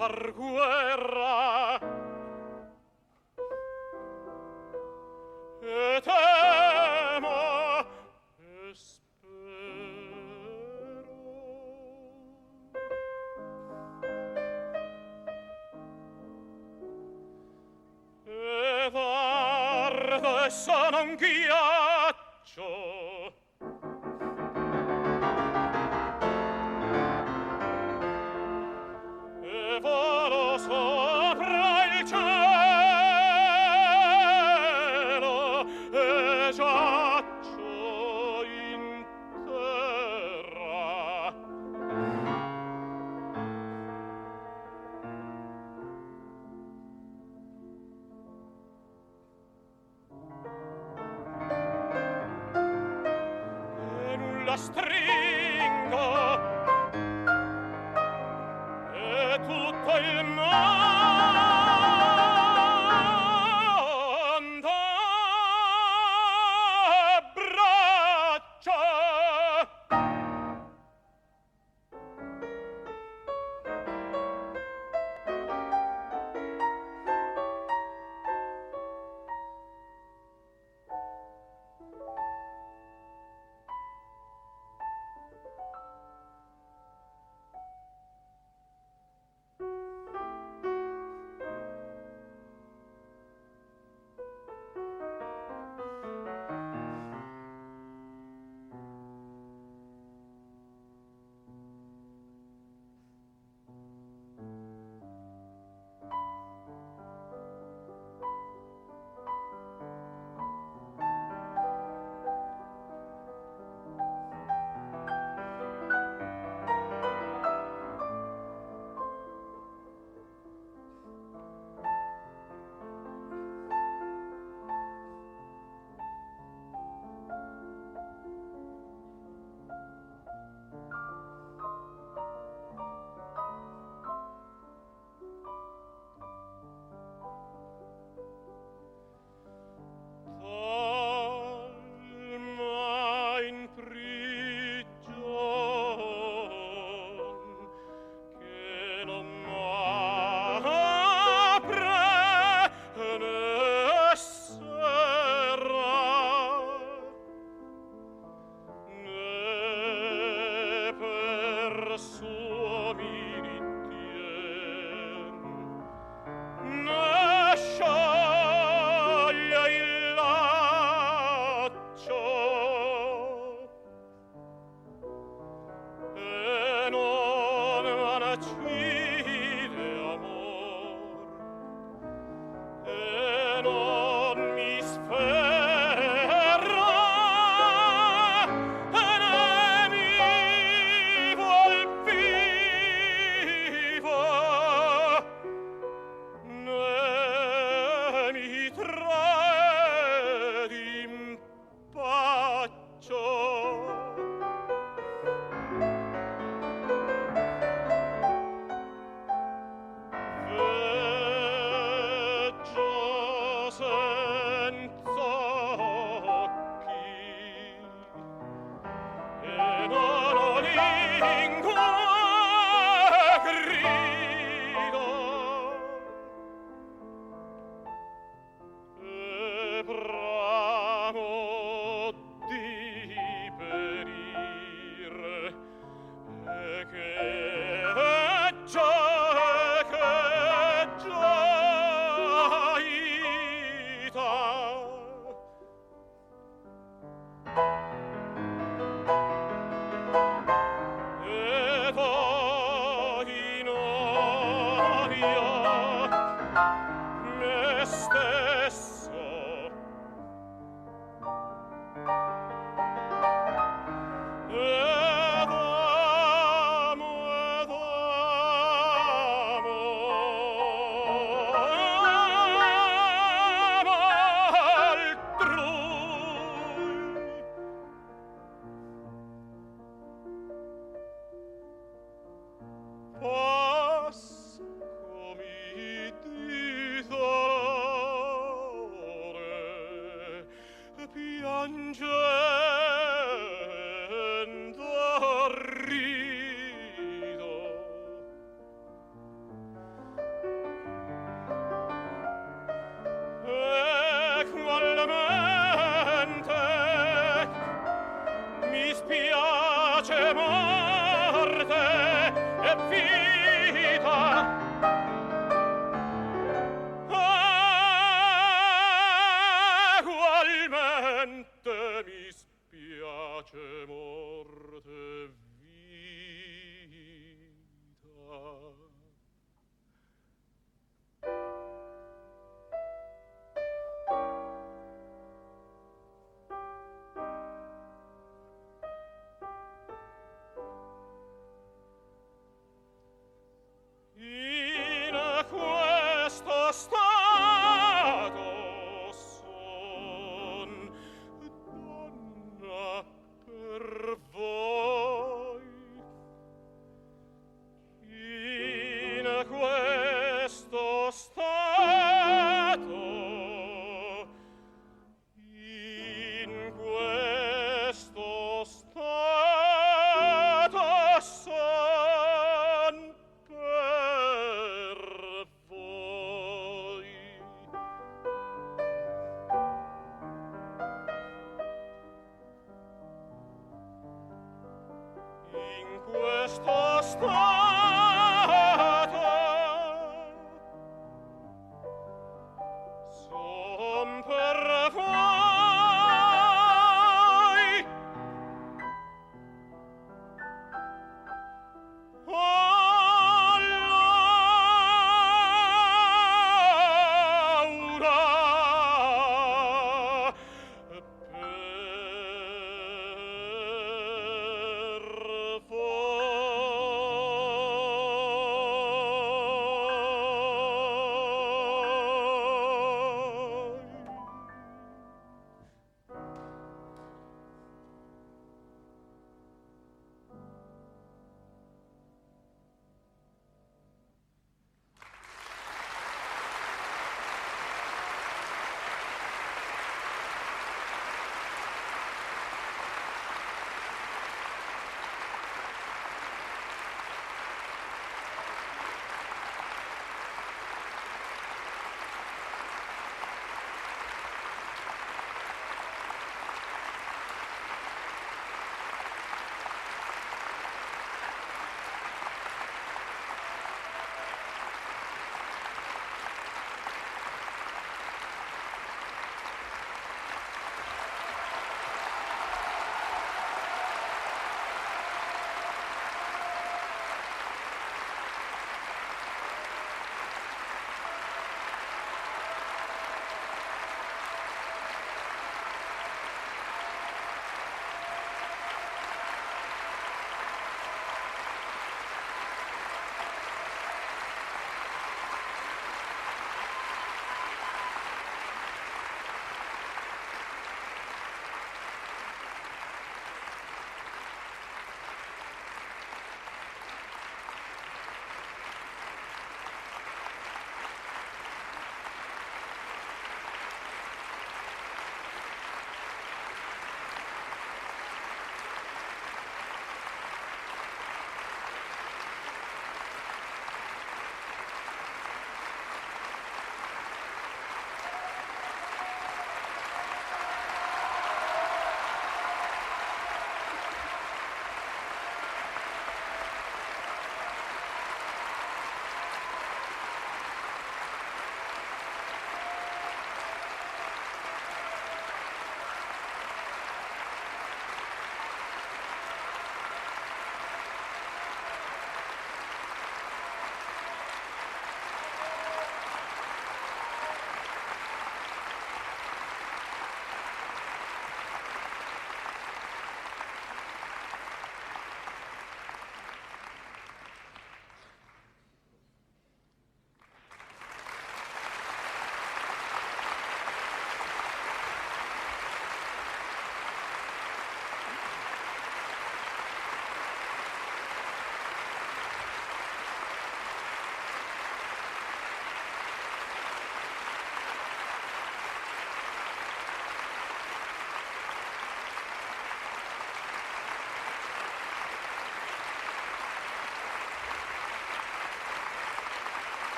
far guerra.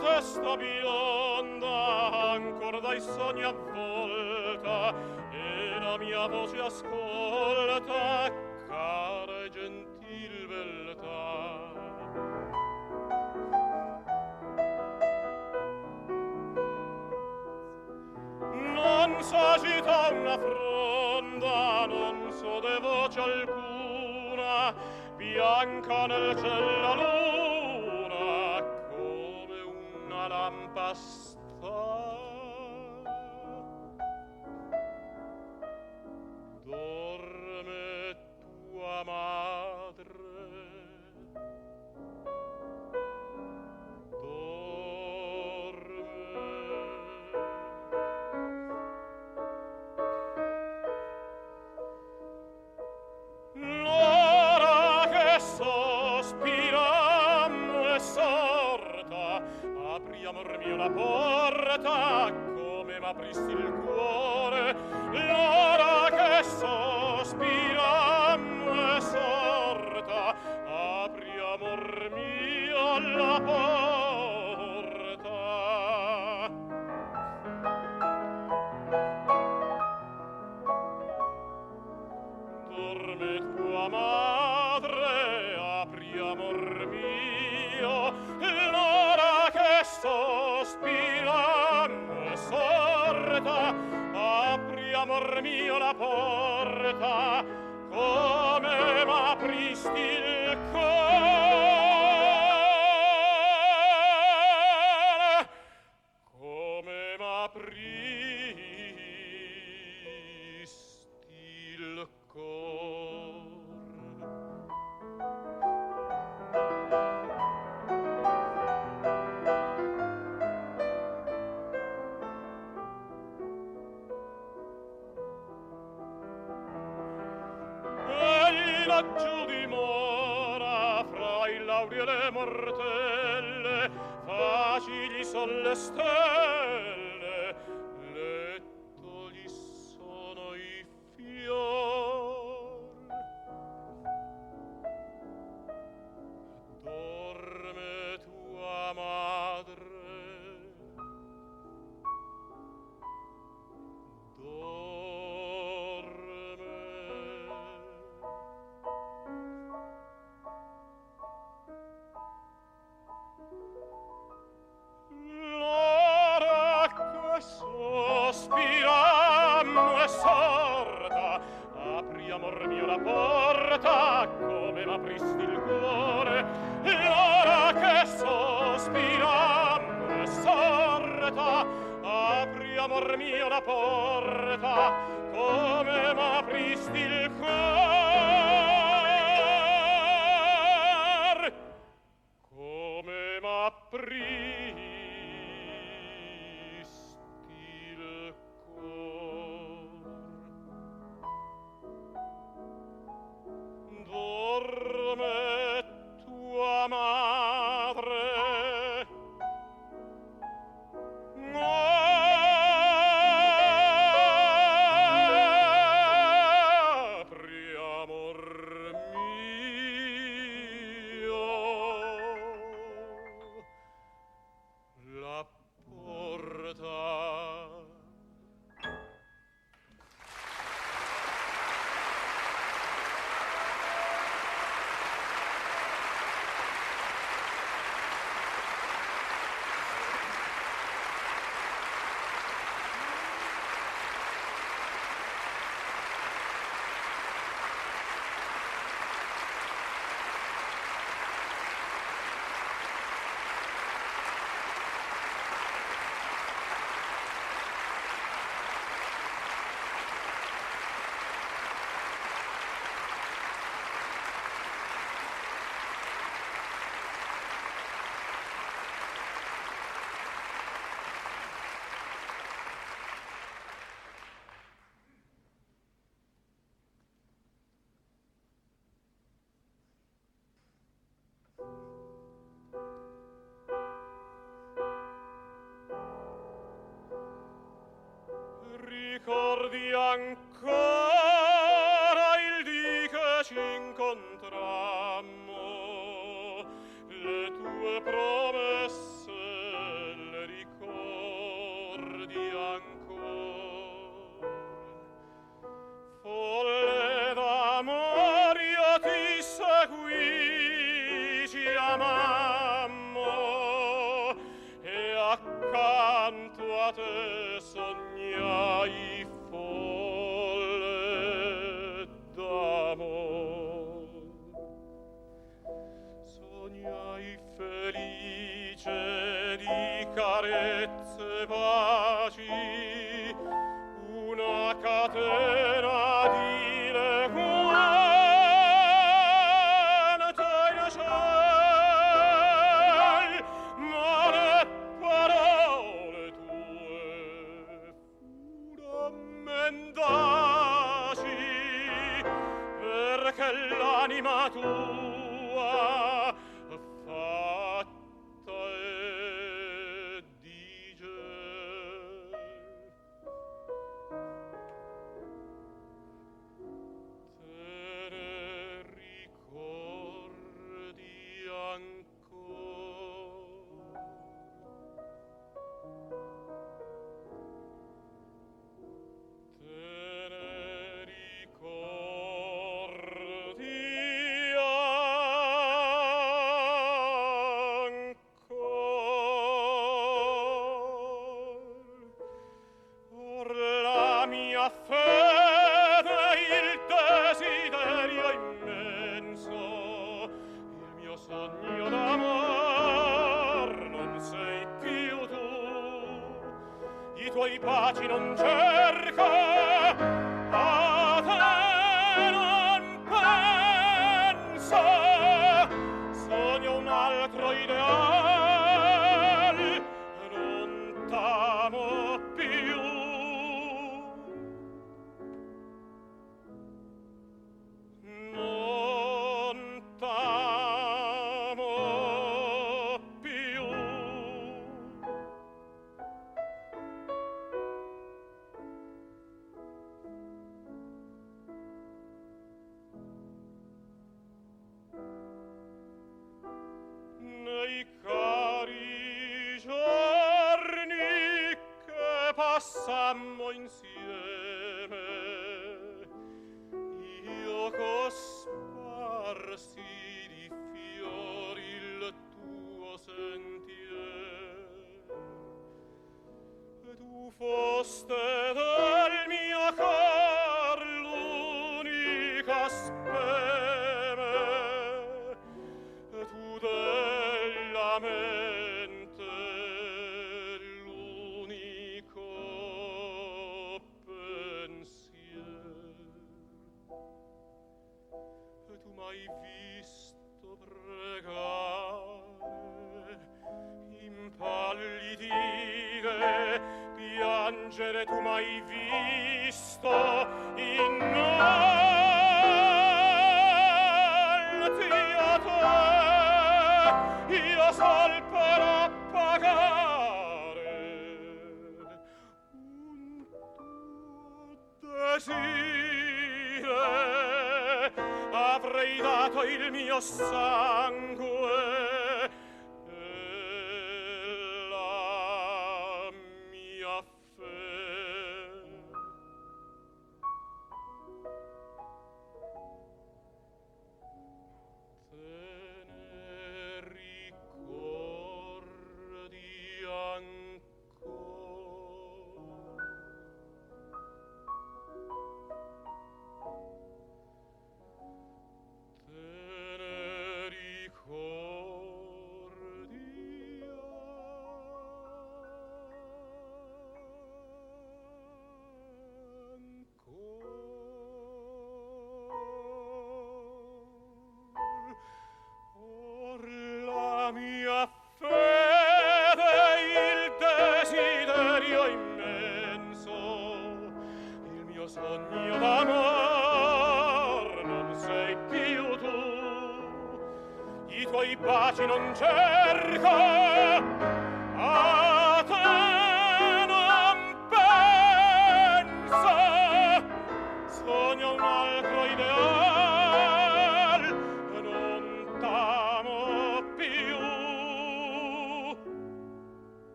testa bionda ancor dai sogni avvolta e la mia voce ascolta cara e gentil beltà. Non s'agita una fronda non so de voce alcuna bianca nel cielo porta misericordia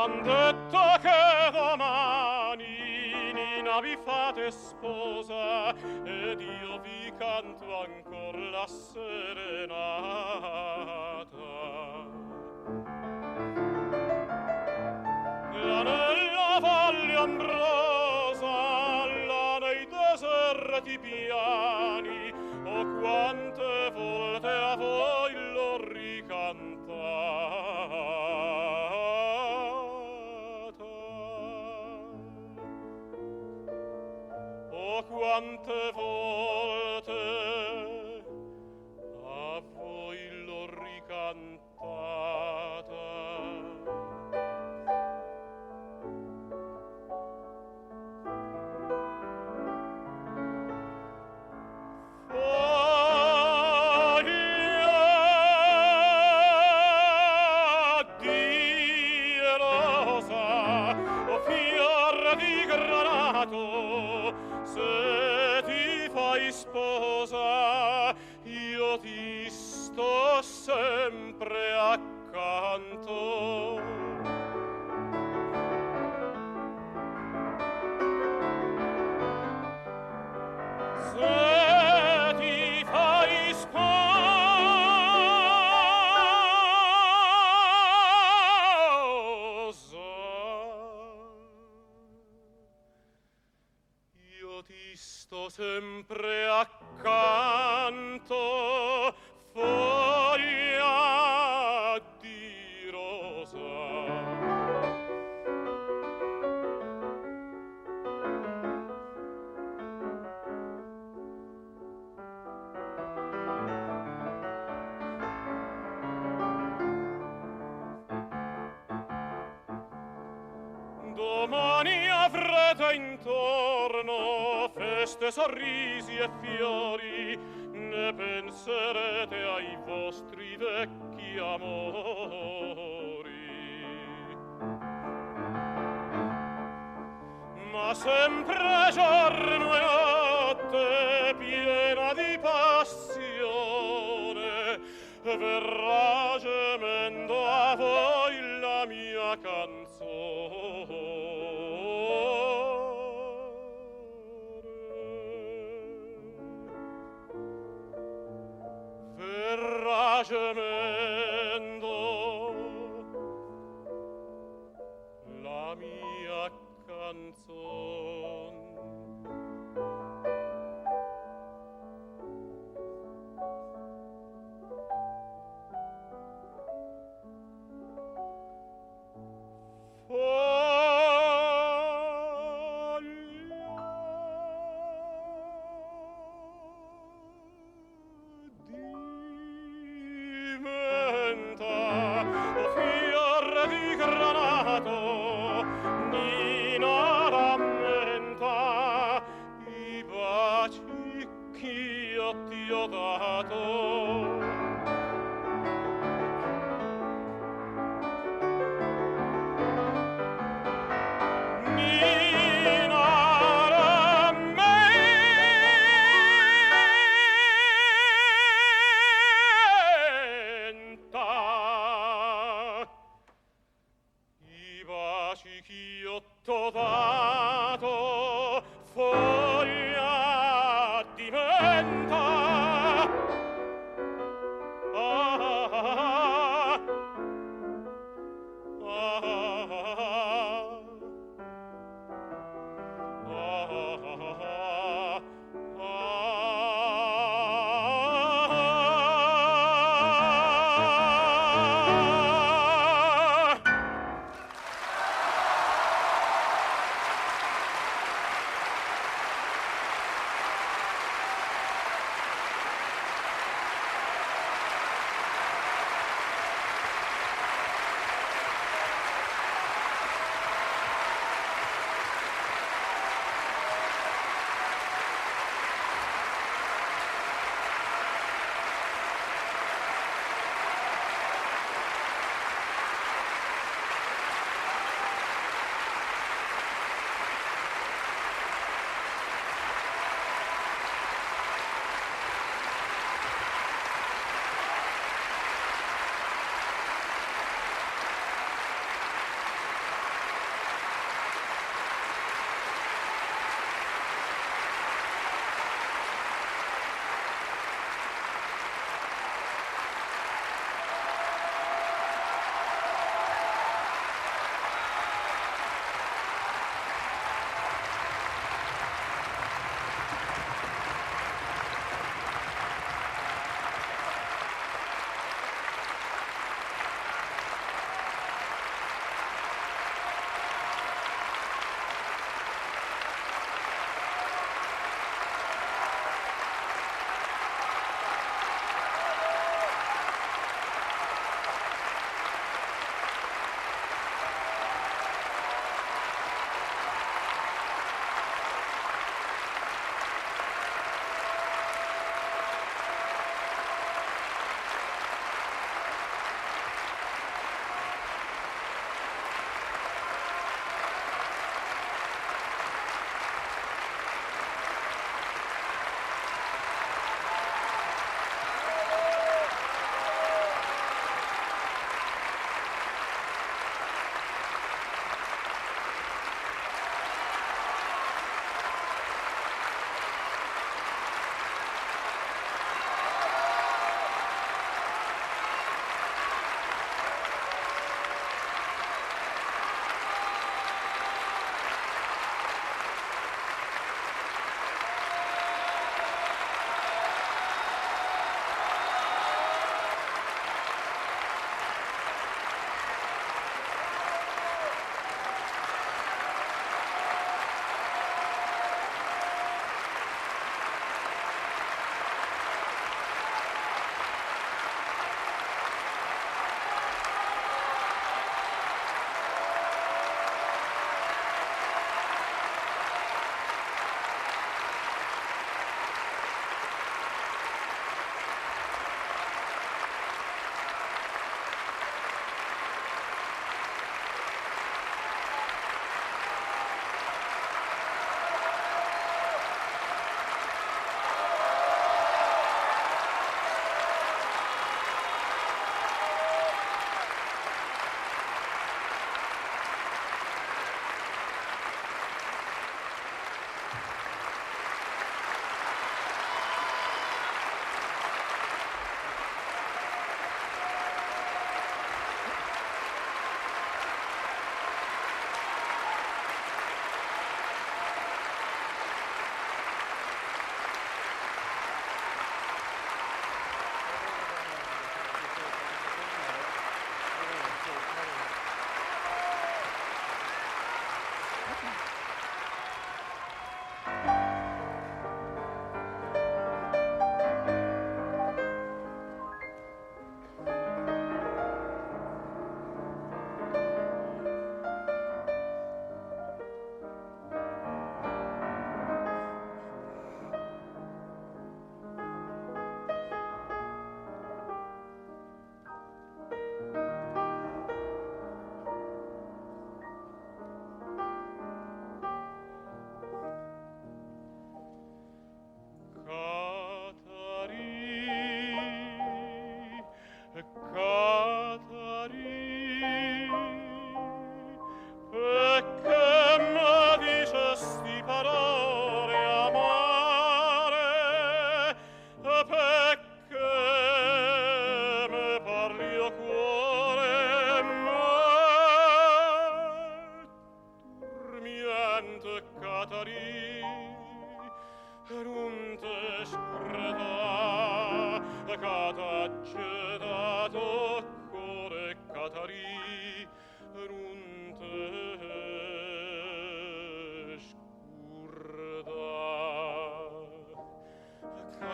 on the dark Santa. mia canzone.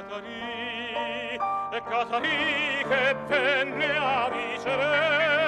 Catarì, e che venne a ricevere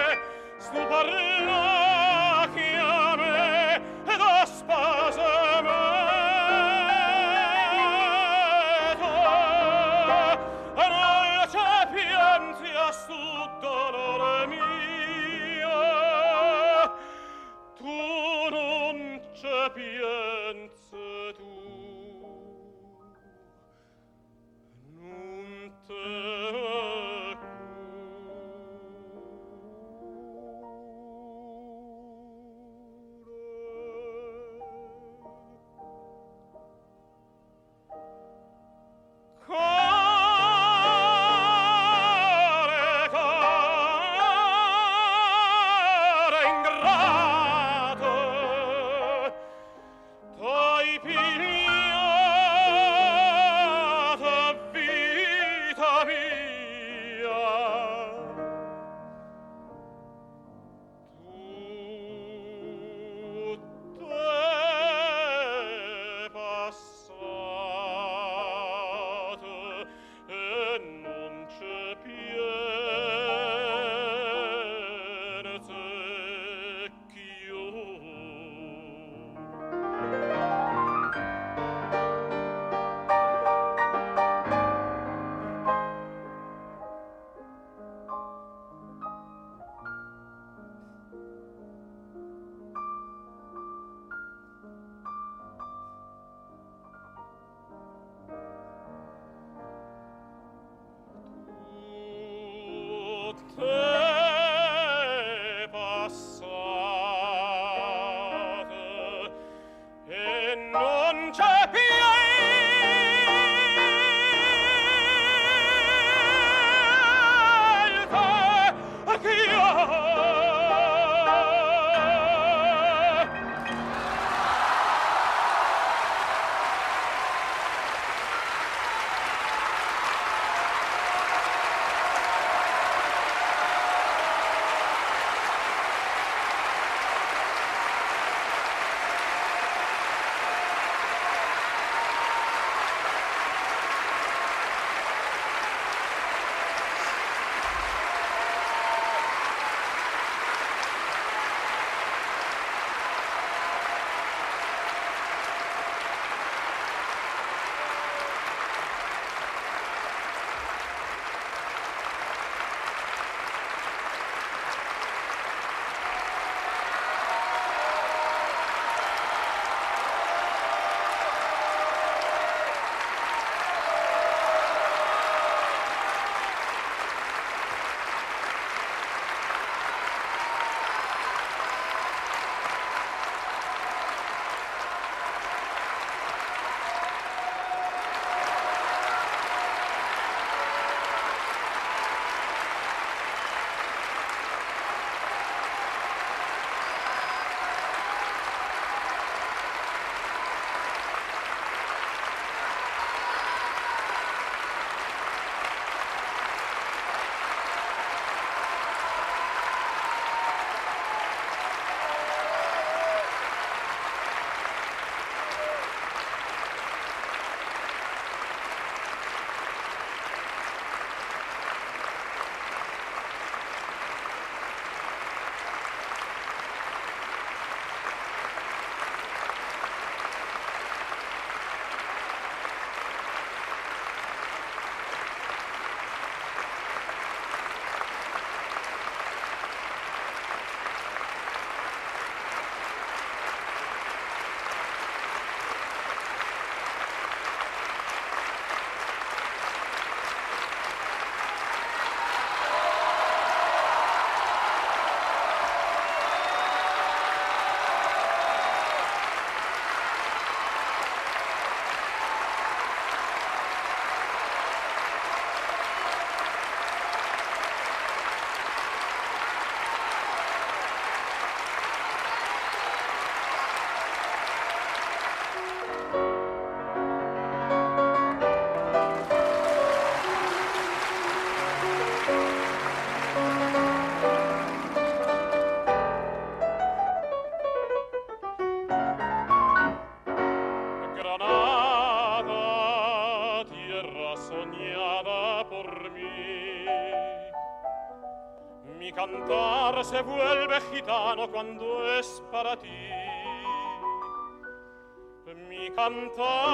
Santa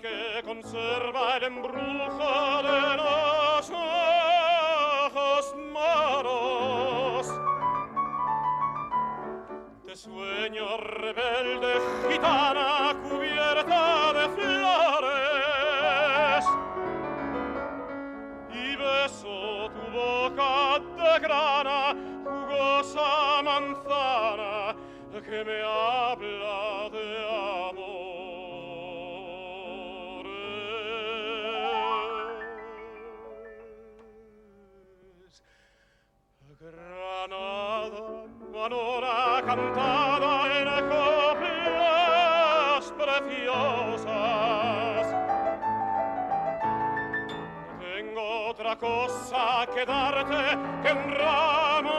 que conserva el embrujo de los ojos moros. De sueño rebelde, gitana cubierta de flores. Y beso tu boca de grana, jugosa manzana, que me habla che d'arte che un ramo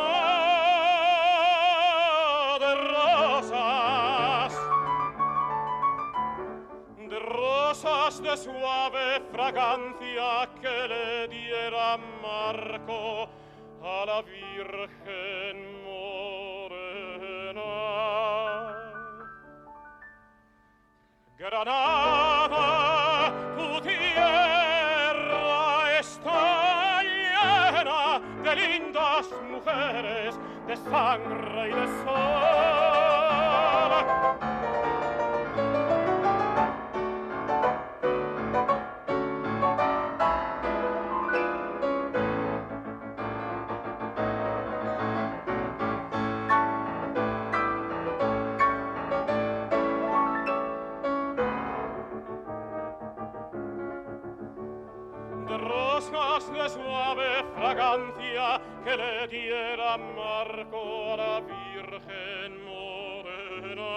de rosas. De rosas de suave fragancia che le diera Marco alla Virgen morena. Granada de sangre y de sol. de rosas de suave fragancia que le diera la gen morirá.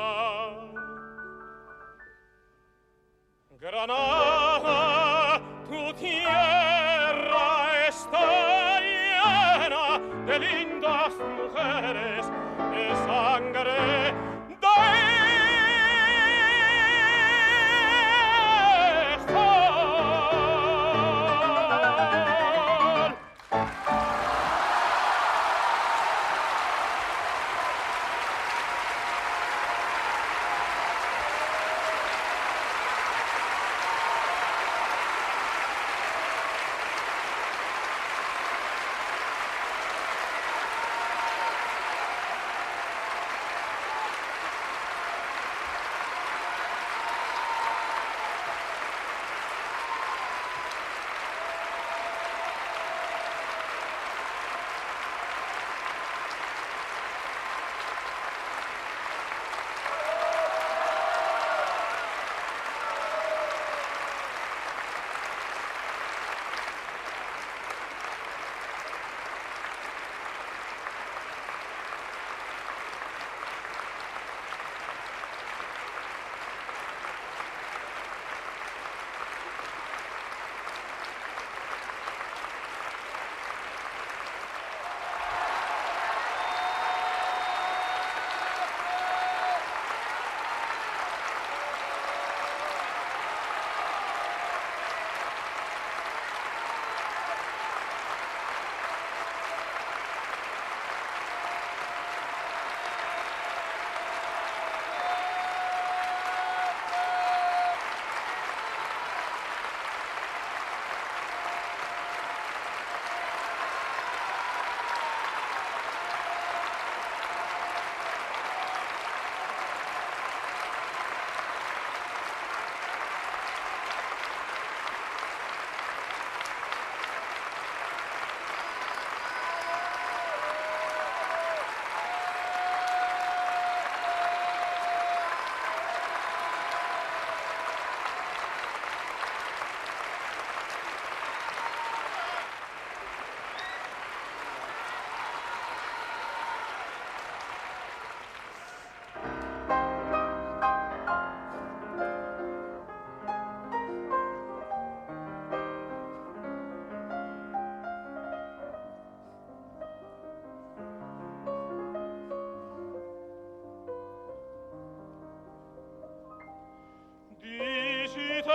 Granada.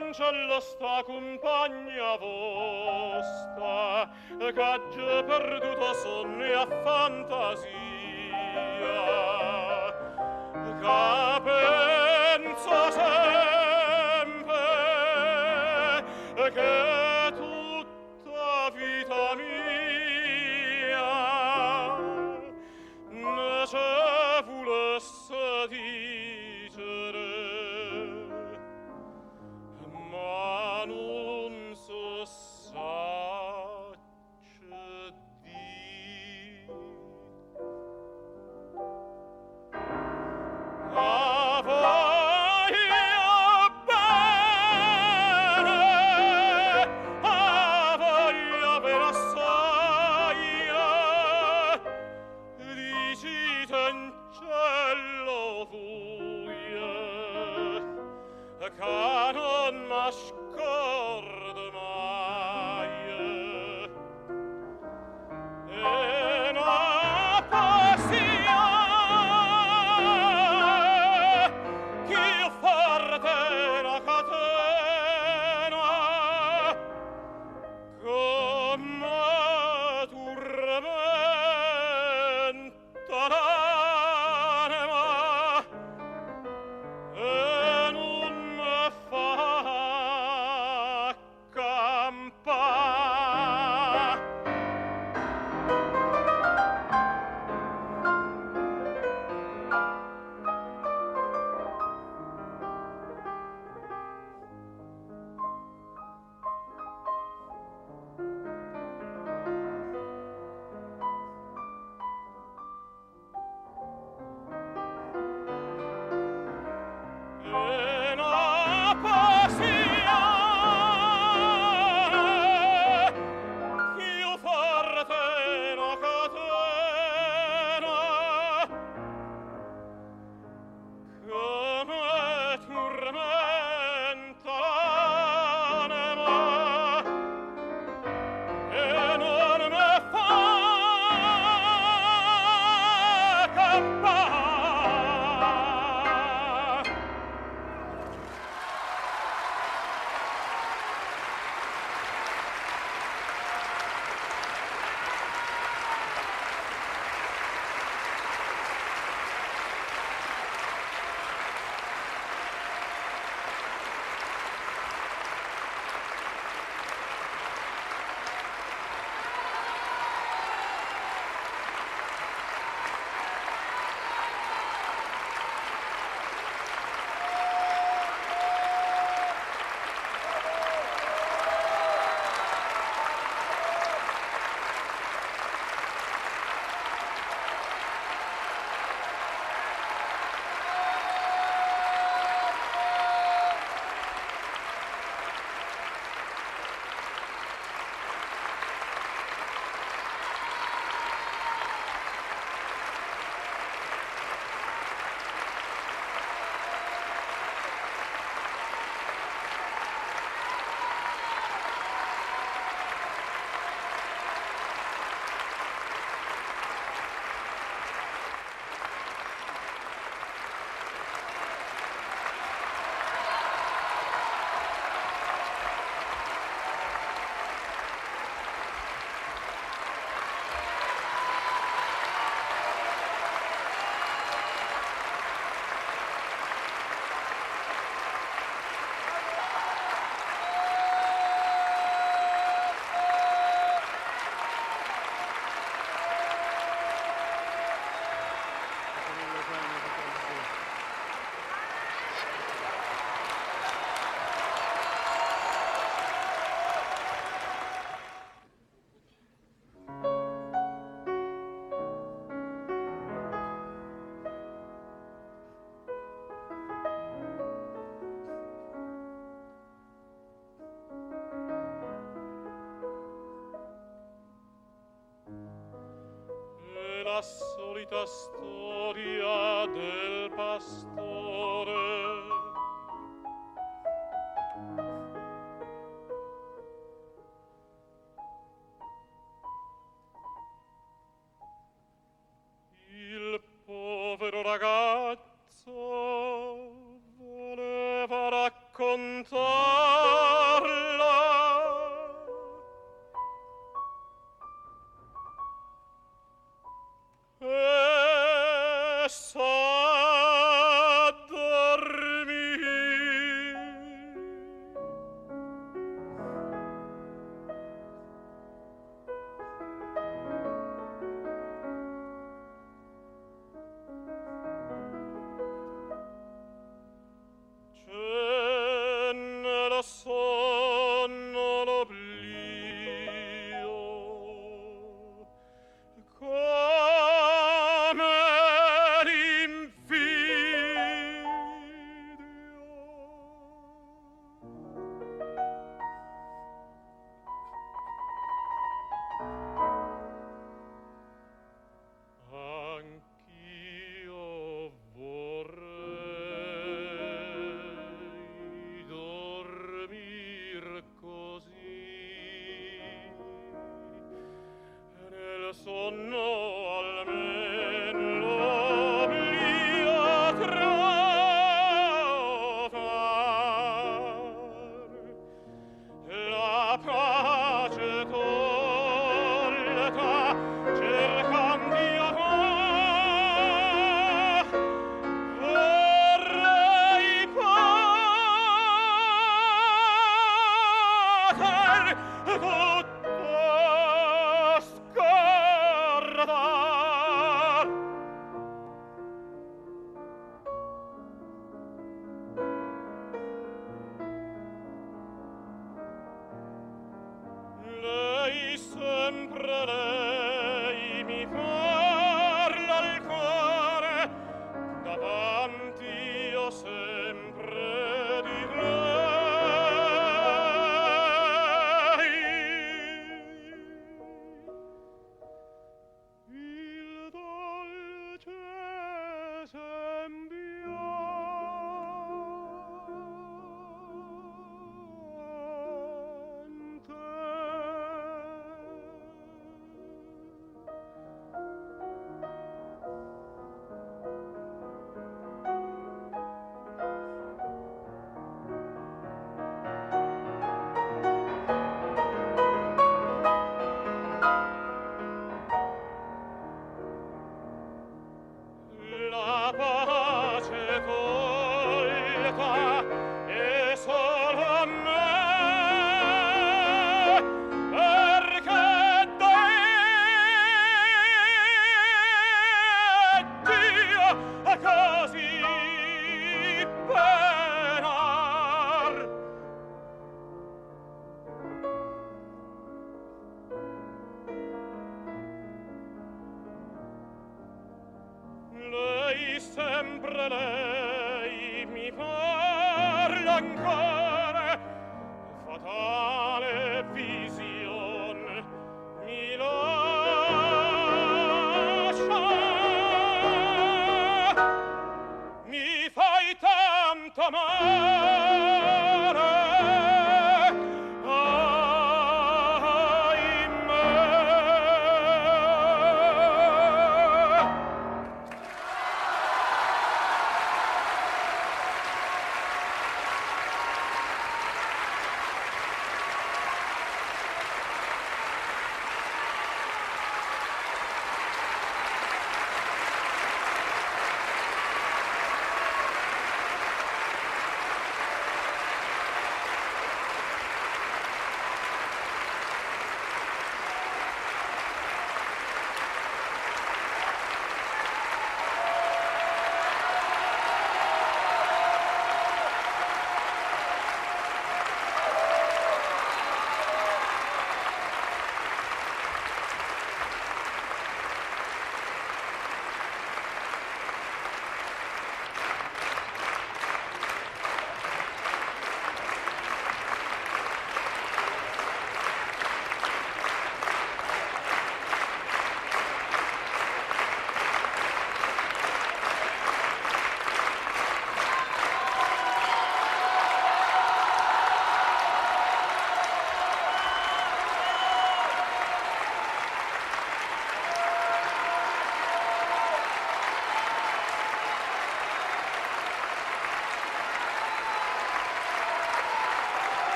l'angelo sta compagna vostra, che perduto sonno a fantasia, la solita storia del passato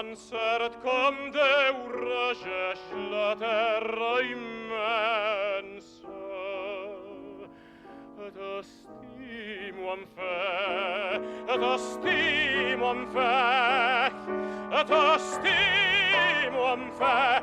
Anseret com Deu regeix la terra immensa. T'estimo amb fe, t'estimo amb fe, Sanctatas Timum fe,